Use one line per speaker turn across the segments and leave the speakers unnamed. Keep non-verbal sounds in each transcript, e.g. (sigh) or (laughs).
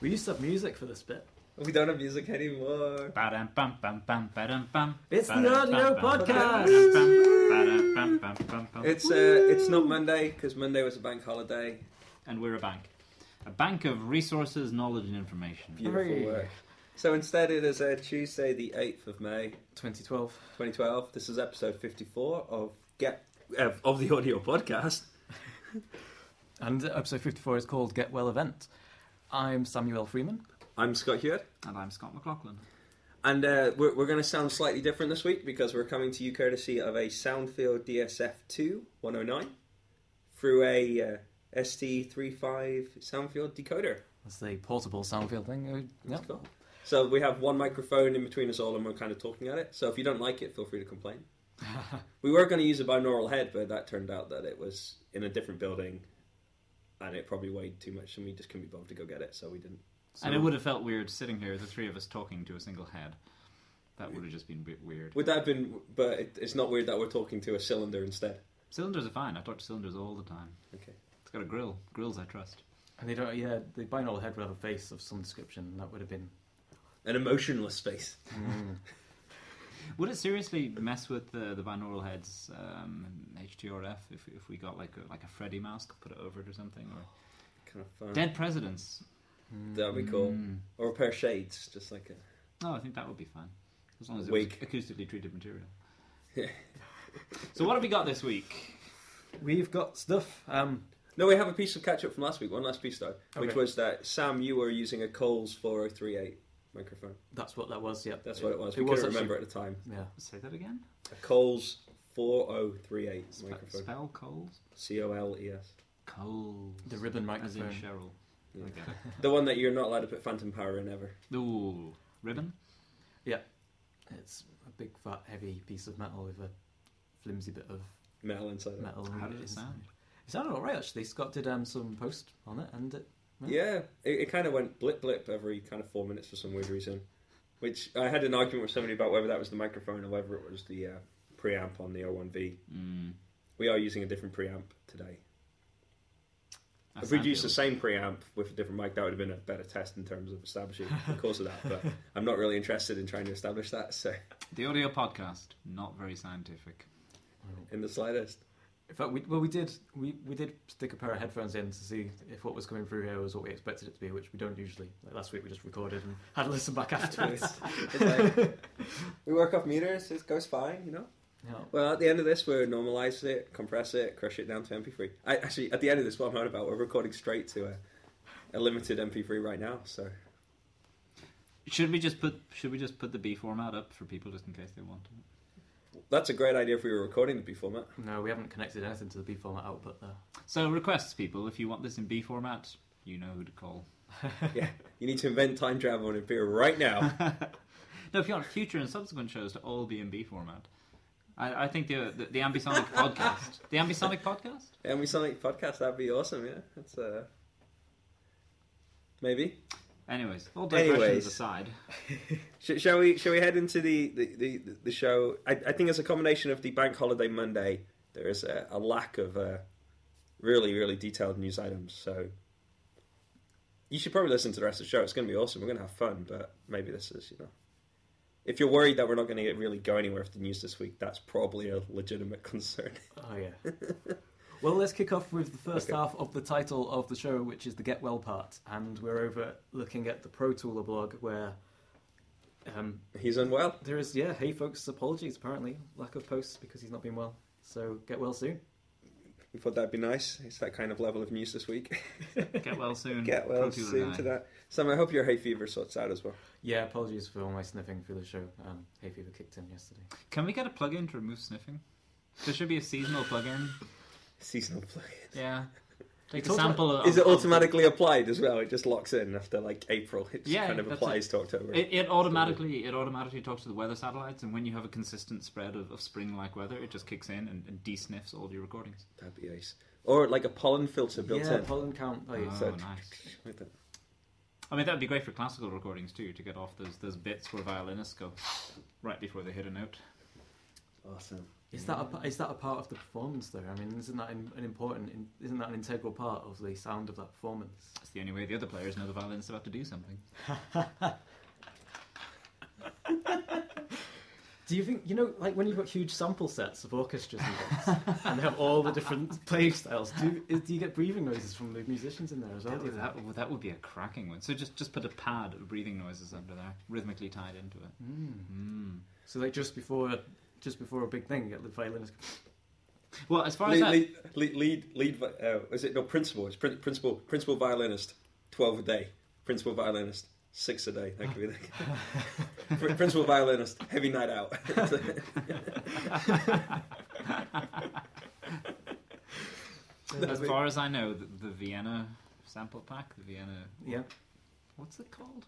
We used to have music for this bit.
We don't have music anymore.
Ba-dum, bum, bum, bum, ba-dum, bum.
It's the
Ba-dum,
Audio
bum, bum,
Podcast.
It's uh, it's not Monday because Monday was a bank holiday.
And we're a bank. A bank of resources, knowledge, and information.
Beautiful work. So instead, it is uh, Tuesday, the eighth of May,
2012.
2012. This is episode fifty-four of Get uh, of the audio podcast.
And episode 54 is called Get Well Event. I'm Samuel Freeman.
I'm Scott Hewitt,
And I'm Scott McLaughlin.
and uh, we're, we're going to sound slightly different this week because we're coming to you courtesy of a Soundfield DSF2 109 through a uh, ST35 Soundfield decoder.
That's the portable soundfield thing. Uh,
That's
Yep.
cool. So we have one microphone in between us all, and we're kind of talking at it. So if you don't like it, feel free to complain. (laughs) we were going to use a binaural head, but that turned out that it was in a different building, and it probably weighed too much, and we just couldn't be bothered to go get it, so we didn't.
and it would have felt weird sitting here, the three of us talking to a single head. That would have just been a bit weird.
Would that have been? But it, it's not weird that we're talking to a cylinder instead.
Cylinders are fine. I talk to cylinders all the time.
Okay.
It's got a grill. Grills I trust.
And they don't, yeah, the binaural head would have a face of some description, that would have been.
An emotionless face.
Mm. (laughs)
Would it seriously mess with the, the binaural heads um, HRTF if, if we got like a, like a Freddy mask, put it over it or something? Or
Kind of fun.
Dead Presidents.
That'd be cool.
Mm.
Or a pair of shades, just like a.
Oh, I think that would be fine. As long as it
Wig.
was acoustically treated material. (laughs)
Yeah.
so what have we got this week?
We've got stuff. Um,
No, we have a piece of catch up from last week. One last piece though, which was that Sam, you were using a Coles 4038 microphone.
that's what that was, yeah.
That's what it was.
It
We
was
couldn't
actually-
remember at the time.
Yeah.
Say that again.
A Coles 4038
Spe-
microphone.
spell Coles?
C O L E S.
Coles.
The ribbon
As in
microphone.
Cheryl.
Yeah.
I get it.
The one that you're not allowed to put phantom power in ever.
Ooh, ribbon? Yeah.
It's a big, fat, heavy piece of metal with a flimsy bit of
Metal inside it.
metal.
How did it
inside.
sound?
It sounded alright, actually. Scott did um, some post on it, and it.
Yeah, it, it kind of went blip blip every kind of four minutes for some weird reason. Which I had an argument with somebody about whether that was the microphone or whether it was the uh, preamp on the 01V.
Mm.
We are using a different preamp today. If we'd used the same preamp with a different mic, that would have been a better test in terms of establishing the cause of that. But (laughs) I'm not really interested in trying to establish that, so
The audio podcast, not very scientific.
in the slightest.
In fact, we, well, we did we, we did stick a pair of headphones in to see if what was coming through here was what we expected it to be, which we don't usually. Like last week, we just recorded and (laughs) had a listen back afterwards. (laughs)
It's like, we work off meters, it goes fine, you know.
Yeah.
Well, at the end of this, we're normalise it, compress it, crush it down to MP3. I, actually, at the end of this, what I'm on about, we're recording straight to a, a limited MP3 right now. So
Should we just put Should we just put the B format up for people just in case they want it?
That's a great idea if we were recording the B format.
No, we haven't connected anything to the B format output there.
So requests, people, if you want this in B format, you know who to call. (laughs)
yeah, you need to invent time travel and appear right now. (laughs)
No, if you want future and subsequent shows to all be in B format, I, I think the, the the Ambisonic (laughs) podcast, the Ambisonic podcast.
and we Sonic podcast, that'd be awesome. Yeah, that's uh, maybe.
Anyways, all digressions
Anyways.
aside, (laughs)
Sh- shall we? Shall we head into the the, the, the show? I, I think as a combination of the bank holiday Monday, there is a, a lack of uh, really really detailed news items. So you should probably listen to the rest of the show. It's going to be awesome. We're going to have fun, but maybe this is you know. If you're worried that we're not going to really go anywhere with the news this week, that's probably a legitimate concern.
Oh yeah. (laughs) well, let's kick off with the first
Okay.
half of the title of the show, which is the Get Well part, and we're over looking at the Pro Tooler blog where. Um,
He's unwell.
there is, yeah, hey folks, apologies apparently, lack of posts because he's not been well. So get well soon.
We thought that'd be nice. It's that kind of level of news this week. (laughs)
get well soon.
Get well
Pro Tooler
soon to that. Sam, I hope your hay fever sorts out as well.
Yeah, apologies for all my sniffing through the show. Um, hay fever kicked in yesterday.
Can we get a plugin to remove sniffing? There should be a seasonal plugin.
Seasonal plug.
Yeah. (laughs) Take
We
a
talked
sample of.
Is it
of-
automatically applied as well? It just locks in after like April. It just
Yeah,
kind of
that's
applies to October.
It, it automatically it automatically talks to the weather satellites, and when you have a consistent spread of, of spring-like weather, it just kicks in and, and de-sniffs all your recordings.
That'd be ace. Or like a pollen filter built
yeah,
in.
pollen count. Like,
Oh,
So-
nice. (laughs)
Like that.
I mean, that'd be great for classical recordings too, to get off those those bits where violinists go right before they hit a note.
Awesome.
Is that a, is that a part of the performance though? I mean, isn't that an, an important? Isn't that an integral part of the sound of that performance?
It's the only way the other players know the violinist's about to do something. (laughs)
Do you think you know, like when you've got huge sample sets of orchestras and, bits, and they have all the different playing styles? Do you, do you get breathing noises from the musicians in there as well?
That, would- that, would- that would be a cracking one. So just just put a pad of breathing noises under there, rhythmically tied into it.
Mm.
Mm.
So like just before, just before a big thing, you get the violinist. (laughs)
Well, as far as
lead,
that,
lead, lead, lead, lead uh, is it no principal? It's prin- principal, principal violinist, twelve a day. Principal violinist, six a day. That could be the (laughs) principal violinist, heavy night out.
as far as I know, the, the Vienna sample pack, the Vienna,
Yeah,
what's it called?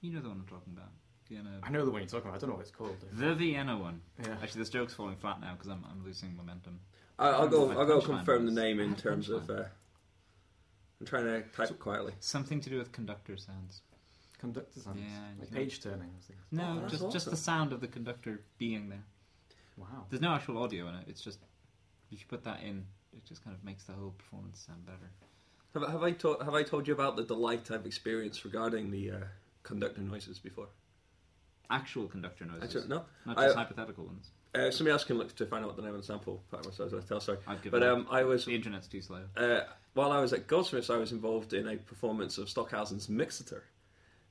You know the one I'm talking about. Vienna.
I know the one you're talking about. I don't know what it's called.
The Vienna one.
Yeah.
Actually, this joke's falling flat now because I'm, I'm losing momentum.
I- I'll go. I'll go confirm the name in terms of. Uh, I'm trying to type it quietly.
Something to do with conductor sounds.
Conductor sounds.
Yeah,
like
you know.
page turning. I think.
No,
Oh, that's
just just the sound of the conductor being there.
Wow.
There's no actual audio in it. It's just if you put that in, it just kind of makes the whole performance sound better.
Have, have I told Have I told you about the delight I've experienced regarding the uh, conductor noises before?
Actual conductor noises,
no.
not
I-
just hypothetical ones.
Uh, somebody else can look to find out what the name of the sample. pack was, I was tell. Sorry,
I've given
but um, I was
the internet's too slow.
Uh, while I was at Goldsmiths, I was involved in a performance of Stockhausen's Mixtur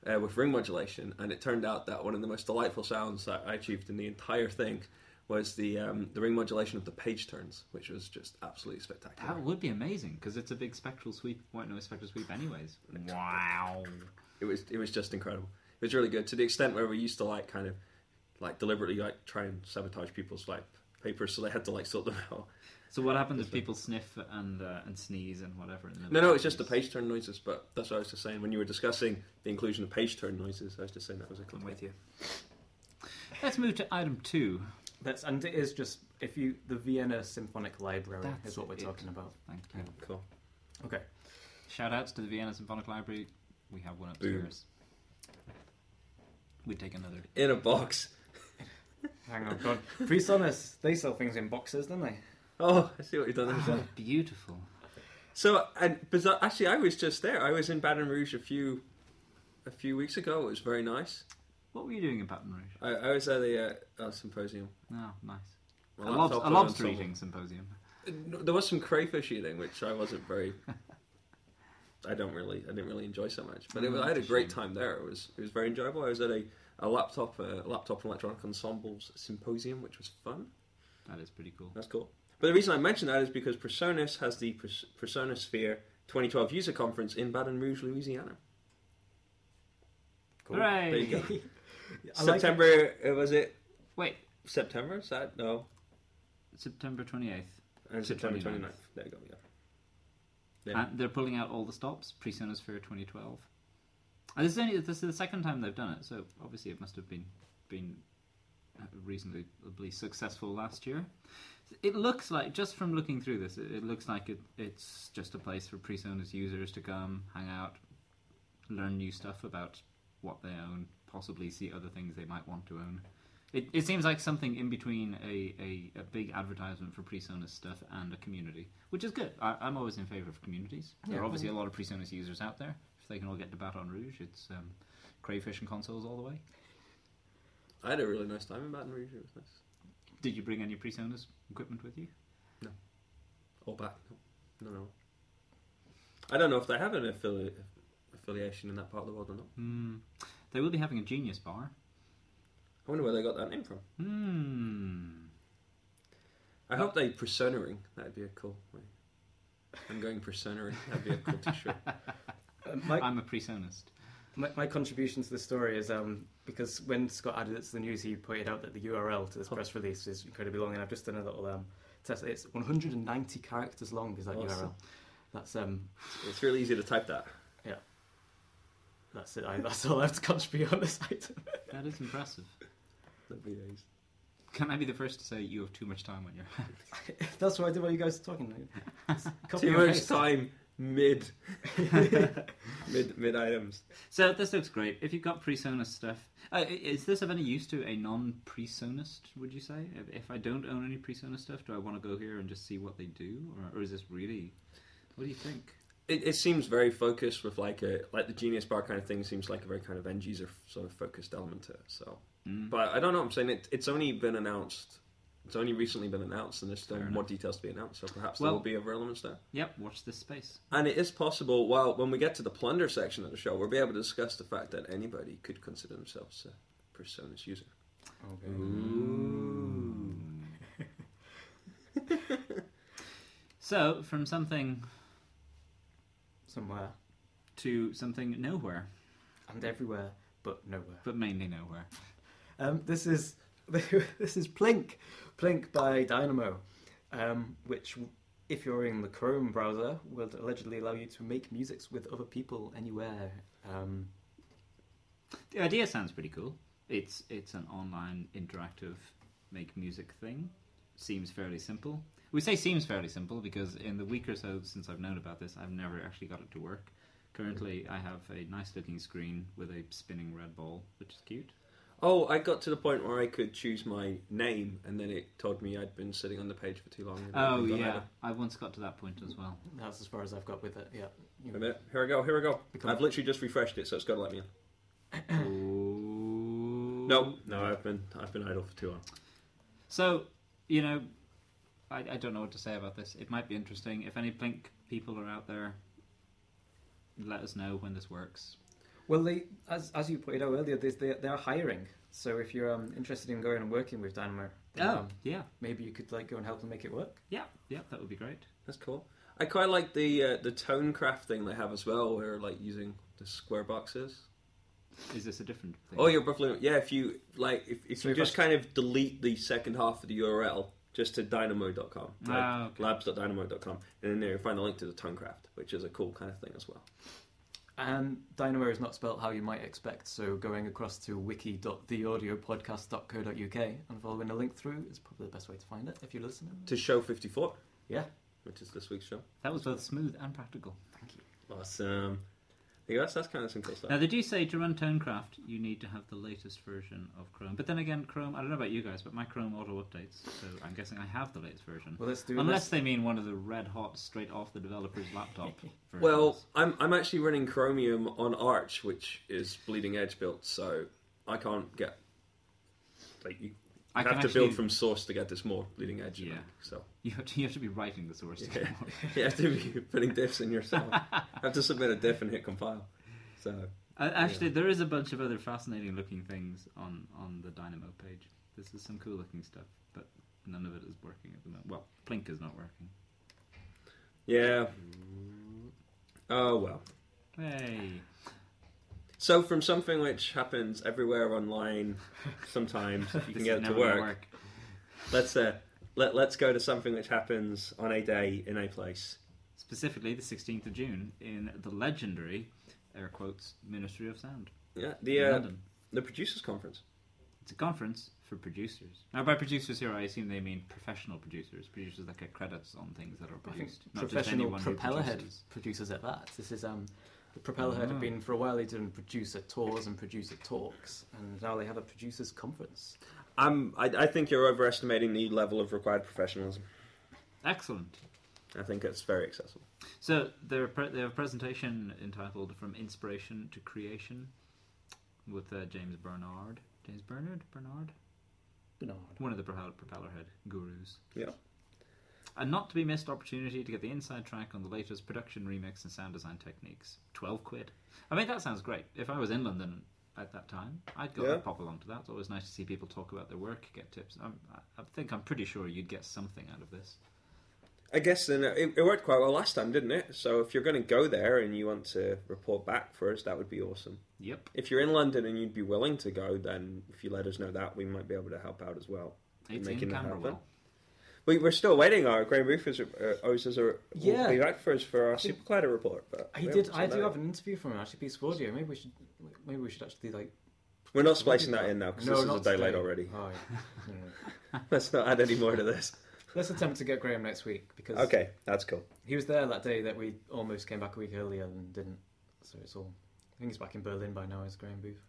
uh, with ring modulation, and it turned out that one of the most delightful sounds that I achieved in the entire thing was the um, the ring modulation of the page turns, which was just absolutely spectacular.
That would be amazing because it's a big spectral sweep, white noise spectral sweep, anyways. Wow.
It was it was just incredible. It was really good to the extent where we used to like kind of like deliberately like try and sabotage people's like papers, so they had to like sort them (laughs) out.
So what happens if people sniff and uh, and sneeze and whatever? In the
No, no, it's just the page turn noises. But that's what I was just saying when you were discussing the inclusion of page turn noises. I was just saying that was a cool.
I'm with you. Let's move to item two.
That's and it is just if you the Vienna Symphonic Library
That's
is what we're
it.
talking about.
Thank you.
Cool.
Okay.
Shout outs to the Vienna Symphonic Library. We have one upstairs. We take another.
In a box. (laughs)
Hang on, God. Presonus, they sell things in boxes, don't they?
Oh, I see what you've done there.
Oh, beautiful.
So, and bizarre, actually, I was just there. I was in Baton Rouge a few a few weeks ago. It was very nice.
What were you doing in Baton Rouge?
I, I was at the uh, uh, symposium.
Oh, nice.
My
A, lob-
laptop
a
was
lobster
on
eating symposium.
some- There was some crayfish eating, which I wasn't very. (laughs) I don't really, I didn't really enjoy so much. But it was,
Oh,
I had a great
shame.
time there. It was, it was very enjoyable. I was at a, a laptop, uh, laptop and electronic ensembles symposium, which was fun.
That is pretty cool.
That's cool. But the reason I mention that is because PreSonus has the Pers- PreSonusphere 2012 user conference in Baton Rouge, Louisiana.
Cool.
Hooray!
There you go. (laughs)
I like (laughs)
September, uh, was it
Wait,
September? Is that? No.
September 28th.
And September
29th.
29th. There you go, yeah. Yeah.
And they're pulling out all the stops, PreSonusphere 2012. And this is, only, this is the second time they've done it, so obviously it must have been been uh, reasonably successful last year. It looks like, just from looking through this, it, it looks like it, it's just a place for PreSonus users to come, hang out, learn new stuff about what they own, possibly see other things they might want to own. It, it seems like something in between a, a, a big advertisement for PreSonus stuff and a community, which is good. I, I'm always in favour of communities. There are obviously a lot of PreSonus users out there. If they can all get to Baton Rouge, it's um, crayfish and consoles all the way.
I had a really nice time in Baton Rouge. It was nice.
Did you bring any PreSonus equipment with you? No.
All back. No, no. no. I don't know if they have an affili- affiliation in that part of the world or not.
Hmm. They will be having a Genius bar.
I wonder where they got that name from.
Hmm.
I hope they personering. That'd be a cool way. I'm going personering. That'd be a cool t-shirt. (laughs)
Uh, my,
I'm a PreSonist.
my, my contribution to the story is um, because when Scott added it to the news, he pointed out that the URL to this press release is incredibly long, and I've just done a little um, test. It's 190 characters long. Is that
Awesome.
URL? That's um,
It's really easy to type that. Yeah.
That's it. I, that's all I have to contribute on this item.
That is impressive.
That'd.
Can I be the first to say you have too much time on your hands? (laughs)
that's what I did while you guys were talking. Just (laughs) copy
Too
and
much
paste.
time mid (laughs) mid mid items.
So this looks great. If you've got PreSonus stuff, uh, is this of any use to a non-PreSonus? Would you say? If, if I don't own any PreSonus stuff, do I want to go here and just see what they do, or, or is this really? What do you think?
It, it seems very focused with like a like the Genius Bar kind of thing. Seems like a very kind of end user sort of focused element to it. So,
Mm.
but I don't know. I'm saying it, it's only been announced. It's only recently been announced, and there's still
Fair
more
enough.
details to be announced. So perhaps
Well-
there will be other elements there.
Yep. Watch this space.
And it is possible. Well, when we get to the plunder section of the show, we'll be able to discuss the fact that anybody could consider themselves a PreSonus user.
Okay. (laughs)
So from something
Somewhere
to something nowhere,
and everywhere, but nowhere.
but mainly nowhere.
Um, this is (laughs) this is Plink, Plink by DinahMoe, um, which, if you're in the Chrome browser, will allegedly allow you to make musics with other people anywhere. Um,
The idea sounds pretty cool. It's it's an online interactive make music thing. Seems fairly simple. We say seems fairly simple because in the week or so since I've known about this, I've never actually got it to work. Currently, I have a nice looking screen with a spinning red ball, which is cute.
Oh, I got to the point where I could choose my name, and then it told me I'd been sitting on the page for too long. and
Oh
hadn't
yeah,
either.
I once got to that point as well.
that's as far as I've got with it. Yeah.
Wait a minute. Here I go. Here I go.
Become-
I've literally just refreshed it, so it's got to let me in. (coughs) No, no, I've been I've been idle for too long.
So, you know, I, I don't know what to say about this. It might be interesting. If any Plink people are out there, let us know when this works.
Well, they, as as you pointed out earlier, they they, they are hiring. So if you're um, interested in going and working with DinahMoe, then,
Oh,
um,
yeah,
maybe you could like go and help them make it work.
yeah, yeah, that would be great.
That's cool. I quite like the uh, the tone craft thing they have as well, where like using the square boxes.
Is this a different thing?
Oh, you're roughly yeah. If you like, if, if
So
you
if I-
just kind of delete the second half of the URL just to dinahmoe.com, like
Ah, okay.
labs.dinahmoe.com, and then there you'll find a link to the Tonecraft, which is a cool kind of thing as well.
And DinahMoe is not spelt how you might expect, so going across to wiki.theaudiopodcast.co.uk and following a link through is probably the best way to find it if you're listening.
To show 54,
Yeah,
which is this week's show.
That was both smooth and practical.
thank you.
Awesome. Yeah, that's, that's kind of some cool stuff.
Now, they do say to run Tonecraft, you need to have the latest version of Chrome. But then again, Chrome, I don't know about you guys, but my Chrome auto updates, so I'm guessing I have the latest version.
Well, let's do
Unless
this.
they mean one of the red hot, straight off the developer's laptop (laughs) versions.
Well, I'm I'm actually running Chromium on Arch, which is bleeding edge built, so I can't get like you
I
have
can
to
actually,
build from source to get this more bleeding edge.
Yeah.
So (laughs)
You have to, you have to be writing the source.
Yeah. (laughs) you have to be putting diffs in yourself. (laughs) have to submit a diff and hit compile. So
Uh, actually, there is a bunch of other fascinating looking things on, on the DinahMoe page. This is some cool looking stuff, but none of it is working at the moment. Well, Plink is not working.
yeah. Oh well.
Hey.
So from something which happens everywhere online, sometimes if you can get it to
gonna
work, let's uh, let let's go to something which happens on a day in a place.
Specifically, the 16th of June in the legendary, air quotes, Ministry of Sound
Yeah, the
in
uh,
London.
the producers conference.
It's a conference for producers. Now, by producers here, I assume they mean professional producers, producers that get credits on things that are produced. not just
professional
anyone who
Propellerhead
produces.
producers at that. This is um, the Propellerhead
Ah.
have been for a while. They did producer tours and producer talks, and now they have a producers conference.
I'm, I, I think you're overestimating the level of required professionalism.
Excellent.
I think it's very accessible.
So they're pre- they have a presentation entitled "From Inspiration to Creation" with uh, James Bernard. James Bernard, Bernard,
Bernard.
one of the Propel- Propellerhead gurus.
Yeah.
A not to be missed opportunity to get the inside track on the latest production remix and sound design techniques. Twelve quid. I mean, that sounds great. If I was in London at that time, I'd go
Yeah.
pop along to that. It's always nice to see people talk about their work, get tips. I'm, I think I'm pretty sure you'd get something out of this.
I guess then it, it worked quite well last time, didn't it? So if you're going to go there and you want to report back for us, that would be awesome.
Yep.
If you're in London and you'd be willing to go, then if you let us know that, we might be able to help out as well.
It's
Making
in
that happen.
Camberwell.
We, we're still waiting. Our Graham Rufus uh, owes us a, will
Yeah.
be back for us for our Super Collider report. But
He did. I do
that
have an interview from him actually. Piece of audio. Maybe we should. Maybe we should actually like.
We're not splicing that in now because
No,
this is a day late already.
Oh, yeah. No, (laughs) no.
Let's not add any more to this.
Let's attempt to get Graham next week because
Okay, that's cool.
he was there that day that we almost came back a week earlier and didn't. So it's all. I think he's back in Berlin by now. Is Graham Booth?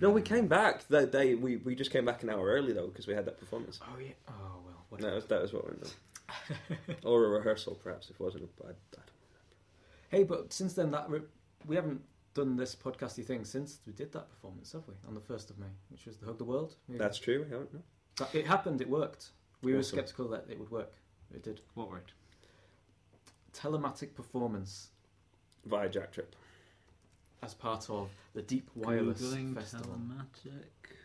No, we came back that day. We, we just came back an hour early though because we had that performance.
Oh yeah. Oh well.
That
Whatever.
was that was what went on. or a rehearsal, perhaps if it wasn't a bad. I don't-
Hey, but since then that re- we haven't done this podcasty thing since we did that performance, have we? On the first of May, which was the Hug the World. maybe?
That's true. We haven't. No.
That- it happened. It worked. We were skeptical that it would work. It did.
What worked?
Telematic performance
Via Jack Trip.
as part of the Deep Wireless
Googling
Festival.
telematic.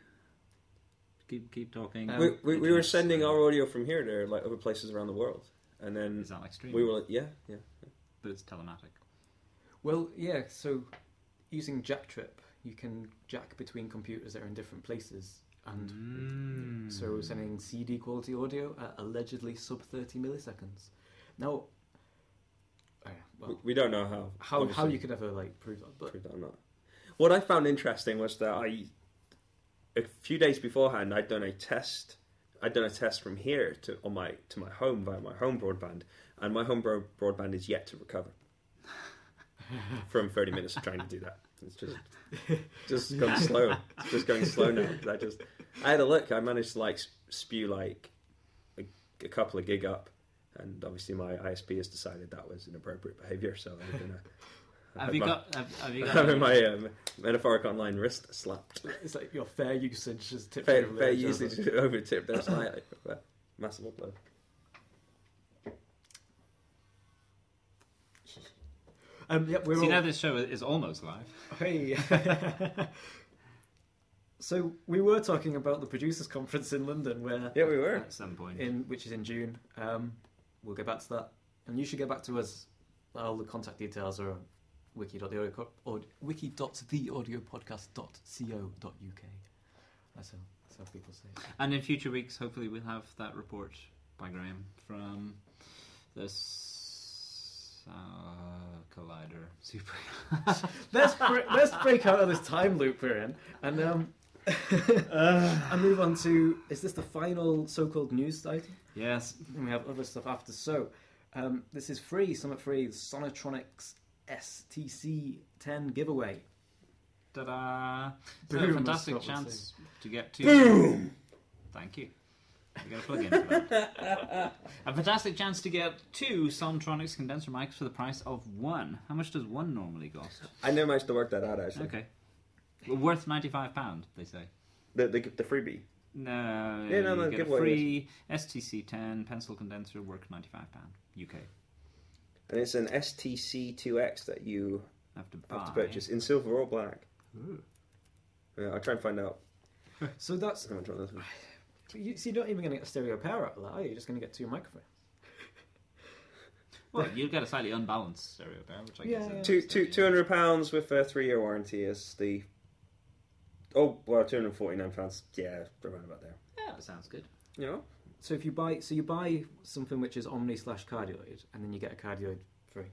Keep keep talking.
Um,
we, we, we were sending our audio from here to like other places around the world, and then
Is that like stream?
we were like, yeah, yeah.
but it's telematic.
Well, yeah. So using Jack Trip, you can jack between computers that are in different places, and
Mm.
so we're sending CD quality audio at allegedly sub thirty milliseconds. Now, oh
We,
well,
we don't know how
how how you could ever like prove that, but
prove that or not. What I found interesting was that I, a few days beforehand, I'd done a test. I'd done a test from here to on my to my home via my home broadband, and my home bro- broadband is yet to recover (laughs) from 30 minutes of trying to do that. It's just just (laughs) going slow. It's just going slow now. I just I had a look. I managed to like spew like a, a couple of gig up, and obviously my ISP has decided that was inappropriate behaviour. So I'm gonna.
Have you got? Have, have you (laughs) got?
having my um, metaphoric online wrist slapped.
it's like your fair usage is tipped
Fair,
over the
fair
edge, hasn't
usage
it?
over tip there slightly. Massive upload.
Um, yeah, we're
See
all,
now this show is almost live.
Hey. (laughs) so we were talking about the producers' conference in London, where
Yeah, we were.
At some point.
in which is in June. Um, we'll get back to that, and you should get back to us. All the contact details are on wiki.theaudio or wiki.theaudiopodcast.co.uk. That's how, that's how people say it.
And in future weeks, hopefully, we'll have that report by Graham from this uh, Collider Super. (laughs)
let's bre- let's break out of this time loop we're in, and um, (laughs) and move on to is this the final so-called news item?
yes.
And we have other stuff after. So, um, this is free, Summit Free, Sontronics STC 10 giveaway.
Ta-da! So
Boom,
a fantastic
that's what we'll
chance to get to.
Boom!
Thank you. You got to plug in for that. (laughs) a fantastic chance to get two Sontronics condenser mics for the price of one. How much does one normally cost?
I never managed to work that out actually.
Okay. Well, worth ninety-five pound, they say.
The, the the freebie.
No,
Yeah, no, no,
you get a free STC ten pencil condenser, worth ninety-five pound UK.
And it's an STC2X that you
Have to
have to purchase in silver or black.
Ooh.
Yeah, I'll try and find out (laughs)
So that's
one this one.
you, so you're not even going to get a stereo power out of that, are you? You're just going to get two microphones. (laughs)
Well, you get a slightly unbalanced stereo pair, which I
Yeah,
guess.
yeah.
is-
Two two two hundred pounds with a three year warranty is the. Oh well, two hundred forty nine pounds. Yeah, around about there.
Yeah, that sounds good.
You know.
So if you buy, so you buy something which is Omni slash cardioid, and then you get a cardioid free.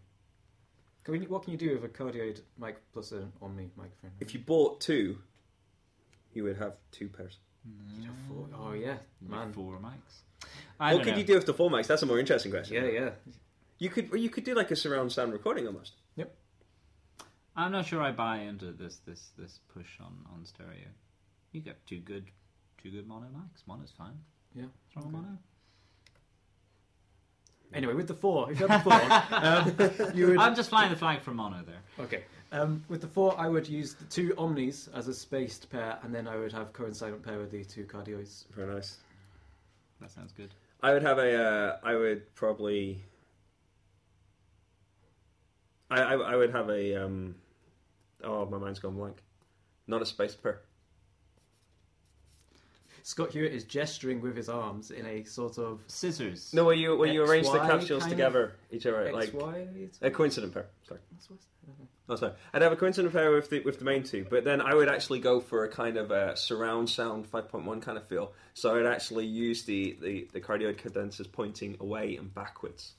Can we, what can you do with a cardioid mic plus an Omni microphone?
If you bought two, you would have two pairs.
You'd have four. Oh yeah, man.
Four mics. I
what could
know.
you do with the four mics? That's a more interesting question.
Yeah, yeah.
You could, or you could do like a surround sound recording almost. Yep.
I'm not sure I buy into this this this push on on stereo. You get two good two good mono mics. Mono's fine.
Yeah,
What's wrong with
okay.
mono?
Anyway, with the four, if you had the four, (laughs) um, you would.
I'm just flying the flag for mono there.
Okay. Um, with the four, I would use the two Omnis as a spaced pair, and then I would have coincident pair with the two cardioids.
Very nice.
That sounds good.
I would have a. Uh, I would probably. I, I I would have a. Um, oh, my mind's gone blank. Not a spaced pair.
Scott Hewitt is gesturing with his arms in a sort of
Scissors.
No, where you where you arrange the capsules together each other
X,
like a coincident pair. Sorry.
That's what's-
Oh, sorry. I'd have a coincident pair with the with the main two, but then I would actually go for a kind of a surround sound 5.1 kind of feel. So I'd actually use the, the, the cardioid condensers pointing away and backwards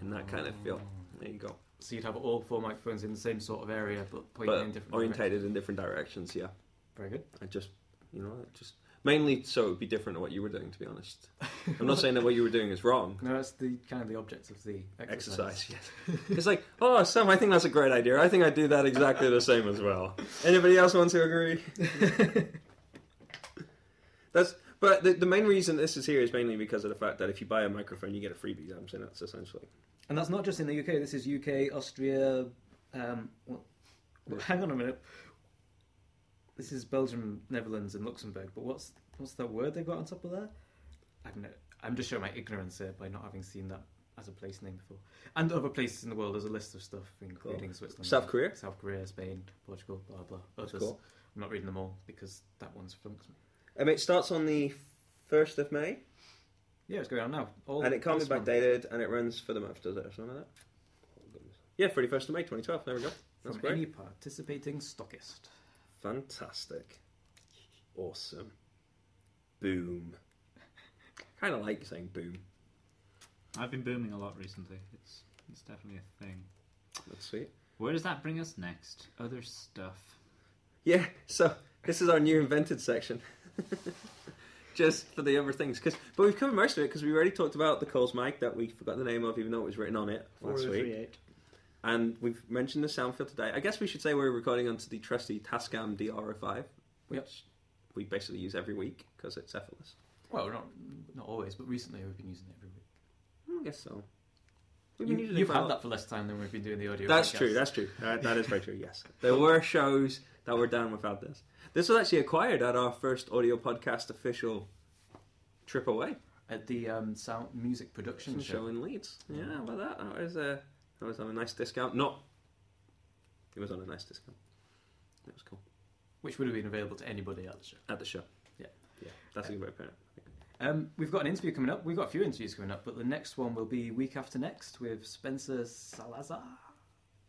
in that kind of feel. Oh. There you go.
So you'd have all four microphones in the same sort of area, but pointing
But
in different
orientated in different directions. Yeah.
Very good.
I just you know I just Mainly so it would be different to what you were doing. To be honest, (laughs) I'm not saying that what you were doing is wrong.
No, that's the kind of the object of the exercise.
Exercise. Yes. it's like, oh, Sam, I think that's a great idea. I think I'd do that exactly the same as well. Anybody else want to agree? (laughs) that's. But the, the main reason this is here is mainly because of the fact that if you buy a microphone, you get a freebie. I'm saying that's essentially.
And that's not just in the UK. This is UK, Austria. Um, well, well, hang on a minute. This is Belgium, Netherlands, and Luxembourg. But what's what's that word they've got on top of that? I don't know. I'm just showing my ignorance here by not having seen that as a place name before. And other places in the world. There's a list of stuff, including Switzerland,
South Korea.
South Korea, Spain, Portugal, blah blah.
That's
Others.
cool.
I'm not reading them all because that one's flunks me.
Um, it starts on the first of May,
Yeah, it's going on now. All
and it can't be backdated, and it runs for the month. Does it or something like that? Yeah, 31st of May, 2012. There we go. That's
from
great.
any participating stockist.
Fantastic. Awesome. Boom. kind of like saying boom.
I've been booming a lot recently. It's it's definitely a thing.
That's sweet.
Where does that bring us next? Other stuff.
Yeah, so this is our new invented section. (laughs) Just for the other things. Cause, but we've covered most of it because we already talked about the Coles mic that we forgot the name of, even though it was written on it last week. And we've mentioned the sound field today. I guess we should say we're recording onto the trusty Tascam DR05, which
Yep.
we basically use every week because it's effortless.
Well, not not always, but recently we've been using it every week.
I guess so. We've been
you,
using
you've had that for less time than we've been doing the audio.
That's true. That's true. That, that is very true. Yes, there were shows that were done without this. This was actually acquired at our first audio podcast official trip away
at the um, sound music production
show
show.
in Leeds. Yeah, about that? That was a that was on a nice discount. Not. It was on a nice discount. It was cool
which would have been available to anybody at the show.
at the show.
Yeah.
yeah. That's a good way of putting it.
Um, we've got an interview coming up. We've got a few interviews coming up, but the next one will be week after next with Spencer Salazar.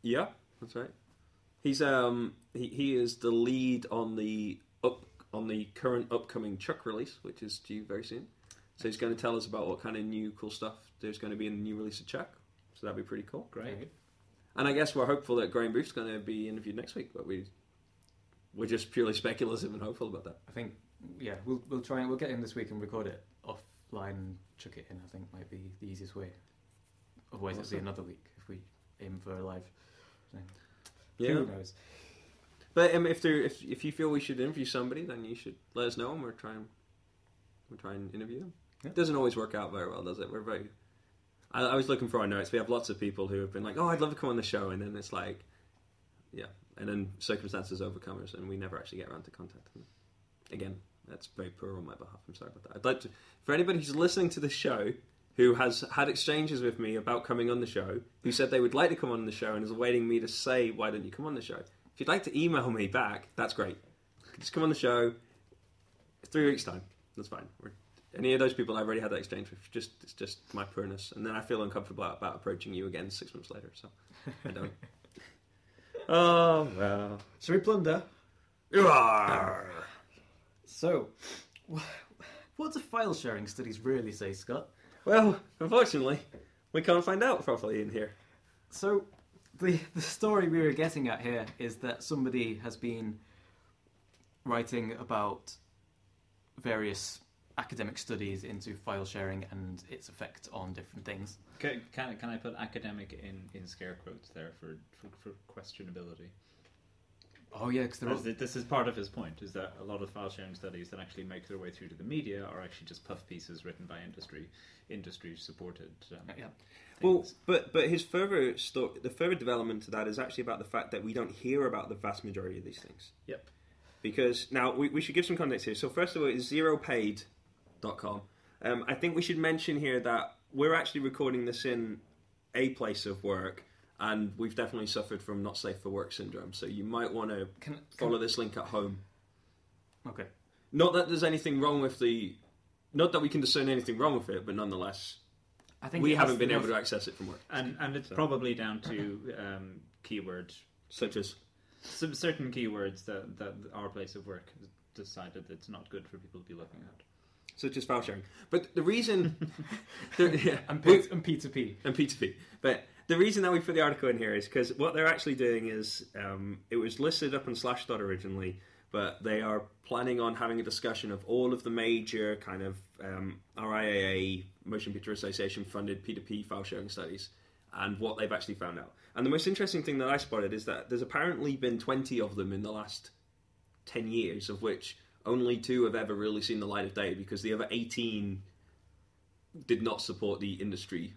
Yeah, that's right. He's um he, he is the lead on the up on the current upcoming Chuck release, which is due very soon. So he's going to tell us about what kind of new cool stuff there's going to be in the new release of Chuck. So that'd be pretty cool.
Great. good.
And I guess we're hopeful that Graham Booth's going to be interviewed next week, but we we're just purely speculative and hopeful about that.
I think, yeah, we'll we'll try and we'll get him this week and record it offline and chuck it in. I think might be the easiest way. Otherwise, it'll be another week if we aim for a live. thing.
Yeah.
Who knows?
But um, if there if if you feel we should interview somebody, then you should let us know, and we'll try and we'll try and interview them.
Yeah.
It doesn't always work out very well, does it? We're very. I, I was looking for our notes. We have lots of people who have been like, "Oh, I'd love to come on the show," and then it's like, yeah, and then circumstances overcome us, and we never actually get around to contacting them. Again, that's very poor on my behalf. I'm sorry about that. I'd like to, for anybody who's listening to the show who has had exchanges with me about coming on the show, who said they would like to come on the show and is awaiting me to say, "Why don't you come on the show?" If you'd like to email me back, that's great. Just come on the show. Three weeks time. That's fine. We're, any of those people I've already had that exchange with, just it's just my poorness, and then I feel uncomfortable about approaching you again six months later. So I don't. (laughs) oh well.
Shall we plunder?
Roar.
So, what do file sharing studies really say, Scott?
Well, unfortunately, we can't find out properly in here.
So, the the story we were getting at here is that somebody has been writing about various academic studies into file sharing and its effect on different things.
Can, can, can I put academic in, in scare quotes there for, for, for questionability?
Oh yeah, because
As th- This is part of his point, is that a lot of file sharing studies that actually make their way through to the media are actually just puff pieces written by industry, industry supported. Um,
yeah.
Well, but but his further sto- the further development to that is actually about the fact that we don't hear about the vast majority of these things.
Yep.
Because now we, we should give some context here. So first of all, it's Um, I think we should mention here that we're actually recording this in a place of work, and we've definitely suffered from not safe for work syndrome. So you might want to
Can, can
follow this link at home.
okay.
Not that there's anything wrong with the, not that we can discern anything wrong with it, but nonetheless,
I think
we haven't been able to access it from work.
And, and it's
So-
probably down to um, keyword,
Such as
some certain keywords that, that our place of work has decided it's not good for people to be looking at.
Such as file sharing. But the reason, (laughs) the- yeah,
and P and P
and P2P. But the reason that we put the article in here is because what they're actually doing is um, it was listed up on Slashdot originally, but they are planning on having a discussion of all of the major kind of um, RIAA Motion Picture Association funded P2P file sharing studies and what they've actually found out. And the most interesting thing that I spotted is that there's apparently been 20 of them in the last 10 years, of which only two have ever really seen the light of day because the other 18 did not support the industry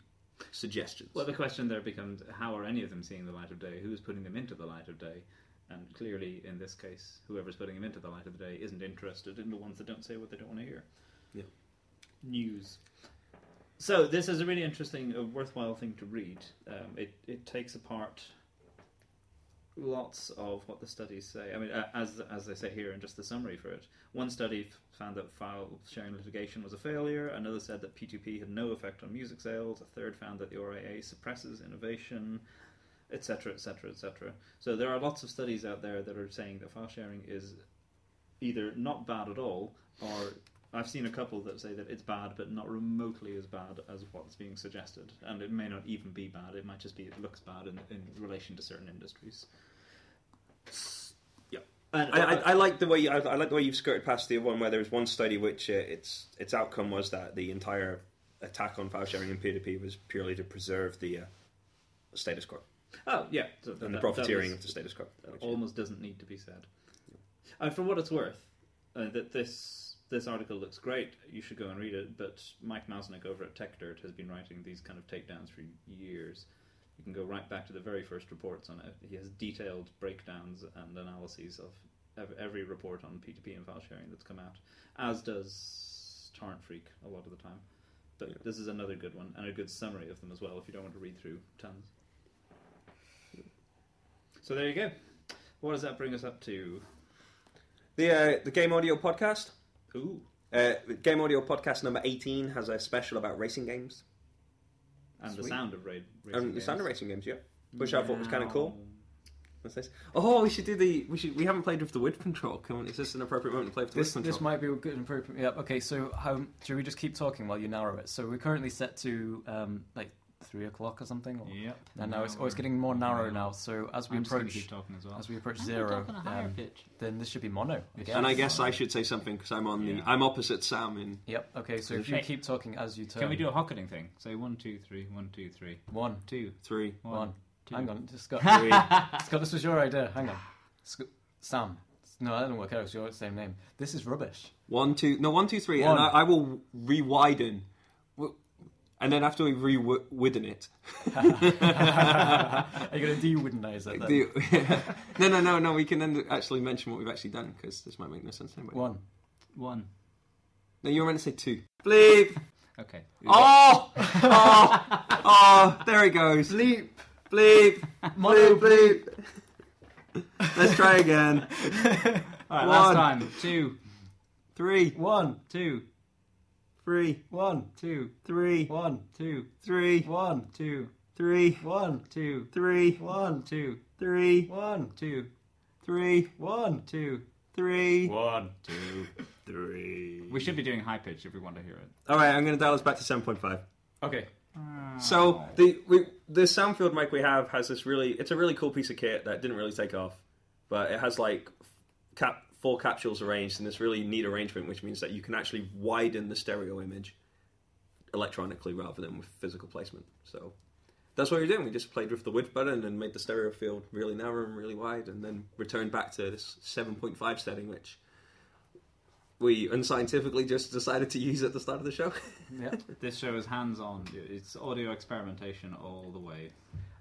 suggestions.
Well, the question there becomes how are any of them seeing the light of day? Who's putting them into the light of day? And clearly, in this case, whoever's putting them into the light of the day isn't interested in the ones that don't say what they don't want to hear.
Yeah.
News. So this is a really interesting, a worthwhile thing to read. Um, it it takes apart lots of what the studies say. I mean, as as they say here in just the summary for it, one study found that file sharing litigation was a failure. Another said that P2P had no effect on music sales. A third found that the RIA suppresses innovation, etc., etc., etc. So there are lots of studies out there that are saying that file sharing is either not bad at all, or I've seen a couple that say that it's bad, but not remotely as bad as what's being suggested. And it may not even be bad. It might just be it looks bad in, in relation to certain industries.
Yeah.
And,
I, I, I like the way you, I, like the way you've skirted past the one where there was one study which uh, its its outcome was that the entire attack on file sharing and P2P was purely to preserve the uh, status quo
oh yeah, so
and the
that- that
profiteering
was-
of the status quo. which-
almost doesn't need to be said. And for what it's worth, uh, that this this article looks great. You should go and read it. But Mike Masnick over at TechDirt has been writing these kind of takedowns for years. You can go right back to the very first reports on it. He has detailed breakdowns and analyses of every report on P2P and file sharing that's come out, as does Torrent Freak a lot of the time. But
Yeah.
this is another good one and a good summary of them as well. If you don't want to read through tons. So there you go. What does that bring us up to?
The uh, the Game Audio podcast.
Ooh.
Uh, Game Audio podcast number eighteen has a special about racing games.
And the sound of raid.
Um, the sound of racing games, yeah. Which I thought was kind of cool.
Meow.
What's this? Oh, we should do the. We should. We haven't played with the width control. Come on, is this an appropriate moment to play with the
This,
width
this
control?
might be a good and appropriate. Yeah. Okay. So, how should we just keep talking while you narrow it? So we're currently set to um, like three o'clock or something. Or,
Yep.
And now it's, oh, it's getting more narrow now. So as we
I'm
approach
keep talking as well.
as we approach
I'm
zero,
talking a higher
um,
pitch.
then this should be mono. again.
And I guess I should say something because I'm on the. I'm opposite Sam in.
Yep. Okay. So if you
Hey.
keep talking as you turn.
Can we do a hocketing thing? Say one, two, three, one, two, three,
one,
two,
Three.
one,
one?
two.
Hang on, (laughs) Scott.
Three.
Scott, this was your idea. Hang on, Sc- Sam. No, that didn't work out. It's your same name. This is rubbish.
One, two, no, one, two, three,
One.
and I, I will re-widen, W- and then after we re-widen it, (laughs)
Are you going to de-widdenize it then?
the, (laughs) no, no, no, no, we can then actually mention what we've actually done because this might make no sense anyway.
One.
One.
No, you were meant to say two. Bleep.
Okay.
Oh, oh, oh, there he goes.
Bleep.
Bleep.
Mono
Bleep. Bleep. Let's try again. (laughs)
All right,
One.
last time. Two,
Three,
One.
two,
three,
One.
two,
three,
One.
two,
three,
One.
two,
three,
One.
two,
three,
One.
two,
three,
One.
two,
three,
One.
two,
three,
One.
two.
three.
We should be doing high pitch if we want to hear it.
All right, I'm going to dial us back to seven point five.
Okay.
So the we, the Soundfield mic we have has this really it's a really cool piece of kit that didn't really take off, but it has like cap four capsules arranged in this really neat arrangement, which means that you can actually widen the stereo image electronically rather than with physical placement. So that's what we're doing. We just played with the width button and made the stereo field really narrow and really wide, and then returned back to this seven point five setting, which we unscientifically just decided to use at the start of the show. (laughs)
Yeah.
This show is hands-on. It's audio experimentation all the way.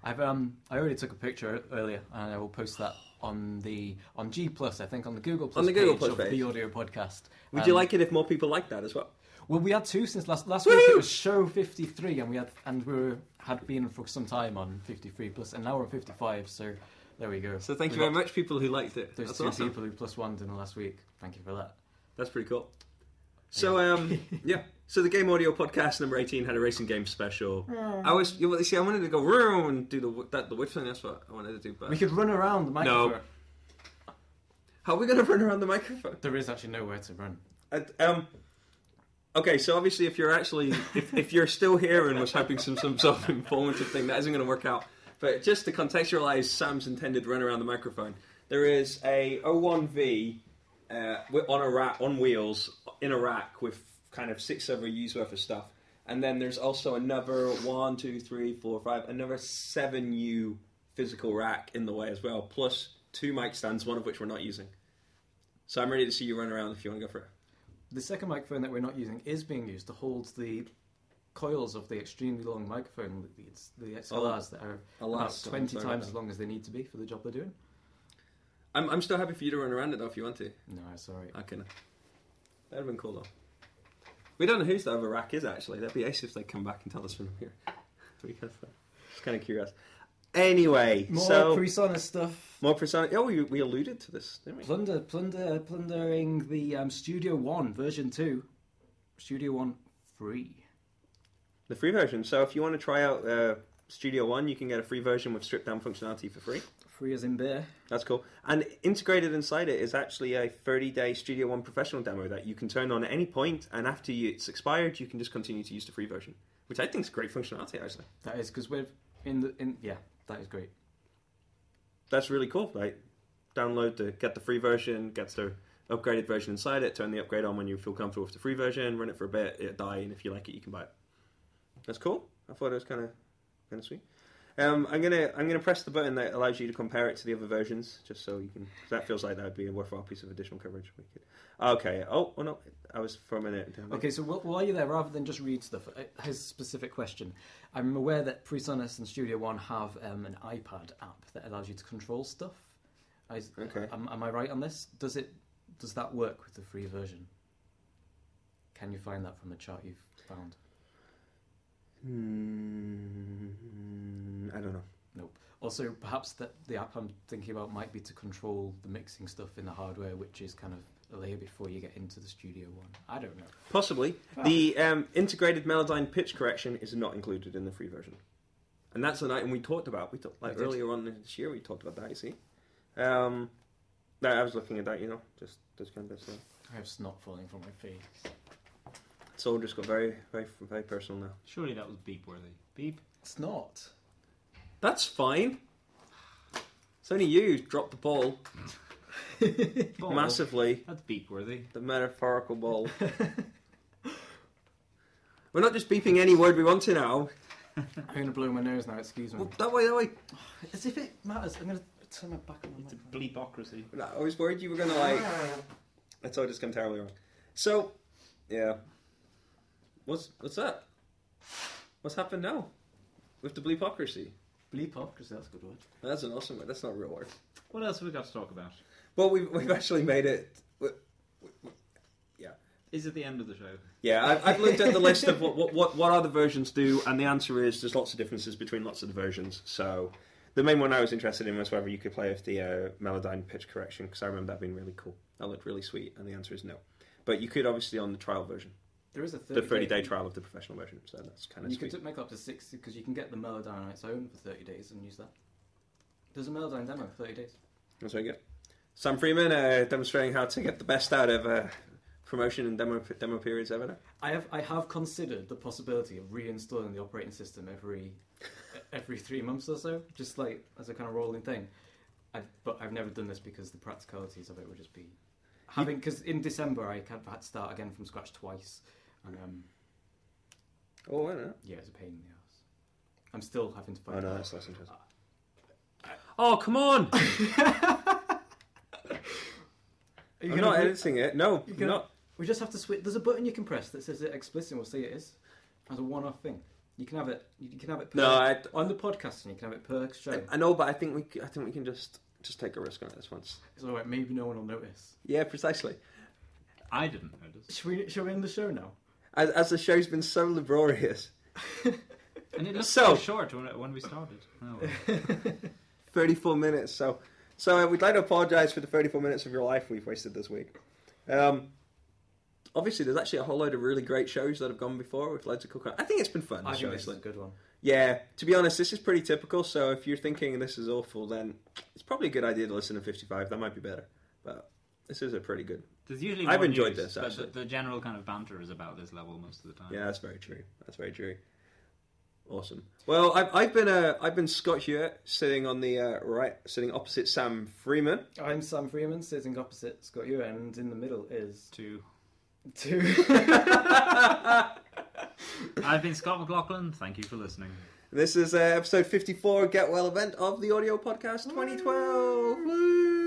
I've um I already took a picture earlier and I will post that on the on G Plus I think on the Google Plus
On the Google
page
Plus
of
page.
the audio podcast.
Would you
Um,
like it if more people like that as well?
Well, we had two since last last week. It was show fifty three, and we had and we were, had been for some time on fifty three plus, and now we're on fifty five. So there we go.
So thank
We
you very much, people who liked it.
Those
That's
two
awesome.
people who plus one in the last week. Thank you for that.
That's pretty cool. So um, (laughs) yeah. So the Game Audio Podcast number eighteen had a racing game special. I was you know, see I wanted to go room and do the that the width thing. That's what I wanted to do. But
We could run around the microphone.
how are we going (laughs) to run around the microphone?
There is actually nowhere to run.
Uh, um. Okay, so obviously, if you're actually if, if you're still here and was hoping some some sort of informative thing, that isn't going to work out. But just to contextualize Sam's intended run around the microphone, there is a 01V uh, wi- on a rack on wheels in a rack with kind of six other U's worth of stuff, and then there's also another one, two, three, four, five, another seven U physical rack in the way as well, plus two mic stands, one of which we're not using. So I'm ready to see you run around if you want to go for it.
The second microphone that we're not using is being used to hold the coils of the extremely long microphone, it's the XLRs that are
Alas,
about 20 times as long as they need to be for the job they're doing.
I'm, I'm still happy for you to run around it though if you want to.
No, sorry.
I can. That'd have been cool though. We don't know whose the other rack is actually. That'd be ace if they come back and tell us from here. (laughs) That'd be kind of kind of curious. Anyway,
More
so
PreSonus stuff.
more persona. Oh, we, we alluded to this, didn't we?
Plunder, plunder, plundering the um, Studio One version two, Studio One free.
The free version. So if you want to try out uh, Studio One, you can get a free version with stripped down functionality for free.
Free as in beer.
That's cool. And integrated inside it is actually a 30 day Studio One professional demo that you can turn on at any point, and after you, it's expired, you can just continue to use the free version, which I think is great functionality actually.
That is because we're in the in yeah. That is great.
That's really cool. Like, download the get the free version, gets the upgraded version inside it. Turn the upgrade on when you feel comfortable with the free version. Run it for a bit, it'll die, and if you like it, you can buy it. That's cool. I thought it was kind of kind of sweet. Um, I'm gonna I'm gonna press the button that allows you to compare it to the other versions, just so you can. that feels like that would be a worthwhile piece of additional coverage. We could. Okay. Oh, oh no, I was for a minute.
Okay, so while you're there, rather than just read stuff, a specific question. I'm aware that PreSonus and Studio One have um, an iPad app that allows you to control stuff. I,
Okay.
Am, am I right on this? Does it? Does that work with the free version? Can you find that from the chart you've found?
Hmm, I don't know. Nope.
Also, perhaps that the app I'm thinking about might be to control the mixing stuff in the hardware, which is kind of a layer before you get into the Studio One. I don't know.
Possibly. The um, integrated Melodyne pitch correction is not included in the free version. And that's an item we talked about. We talked like
We
earlier on this year. We talked about that. You see, um, no, I was looking at that. You know, just just kind of stuff.
I have snot falling from my face.
It's all just got very very very personal now.
Surely that was beep worthy. Beep.
It's not.
That's fine. It's only you who dropped the ball (laughs)
Ball.
massively.
That's beep worthy.
The metaphorical ball. (laughs) We're not just beeping any word we want to now. (laughs)
I'm gonna blow my nose now. Excuse me.
Well, that way, that way. (sighs)
As if it matters. I'm gonna turn my back on my
It's a
microphone.
bleepocracy.
I was worried you were gonna like. Ah. That's all just come terribly wrong. So, yeah. What's what's that? What's happened now with the bleepocracy?
Bleep off, because that's a good word.
That's an awesome word. That's not a real word.
What else have we got to talk about?
Well, we've we've actually made it. we-
Is it the end of the show?
Yeah, I've, I've looked at the list of what, what what what other versions do, and the answer is there's lots of differences between lots of the versions. So. The main one I was interested in was whether you could play with the uh, Melodyne pitch correction because I remember that being really cool. That looked really sweet, and the answer is no. But you could obviously on the trial version.
There is a 30
the 30 day trial of the professional version, so that's kind of
You
sweet.
could make up to six because you can get the Melodyne on its own for 30 days and use that. There's a Melodyne demo for 30 days.
That's very good. Sam Freeman uh, demonstrating how to get the best out of uh, promotion and demo demo periods ever.
I have I have considered the possibility of reinstalling the operating system every (laughs) every three months or so, just like as a kind of rolling thing. I, but I've never done this because the practicalities of it would just be having because in December I kind of had to start again from scratch twice, and um,
Oh, I don't know.
yeah, it's a pain in the ass. I'm still having to find.
Oh no,
out.
that's less interesting. Oh come on! (laughs)
Are you
I'm
gonna
not editing it. No,
You
I'm
gonna-
not.
We just have to switch. There's a button you can press that says it explicit. and We'll say it is as a one-off thing. You can have it. You can have it. Per,
No, I,
on the podcast, and you can have it per show.
I know, but I think we c- I think we can just just take a risk on it this once.
It's all right. Maybe no one will notice.
Yeah, precisely.
I didn't notice.
Should we? Should we end the show now?
As, as the show's been so laborious, (laughs)
And it looks
So-
so short when, when we started. Oh, well. (laughs)
34 minutes. So, so uh, we'd like to apologise for the 34 minutes of your life we've wasted this week. Um, obviously, there's actually a whole load of really great shows that have gone before with loads of cool. I think it's been fun.
I think
show,
this is a good one.
Yeah, to be honest, this is pretty typical. So if you're thinking this is awful, then it's probably a good idea to listen to 55. That might be better. But this is a pretty good.
There's usually
I've enjoyed
news,
this,
but
actually.
The, the general kind of banter is about this level most of the time.
Yeah, that's very true. That's very true. Awesome. Well, I've, I've been uh, I've been Scott Hewitt, sitting on the uh, right, sitting opposite Sam Freeman.
I'm Sam Freeman, sitting opposite Scott Hewitt, and in the middle is
Two.
two. (laughs)
I've been Scott McLaughlin. Thank you for listening.
This is uh, episode 54, Get Well event of the audio podcast 2012. Woo!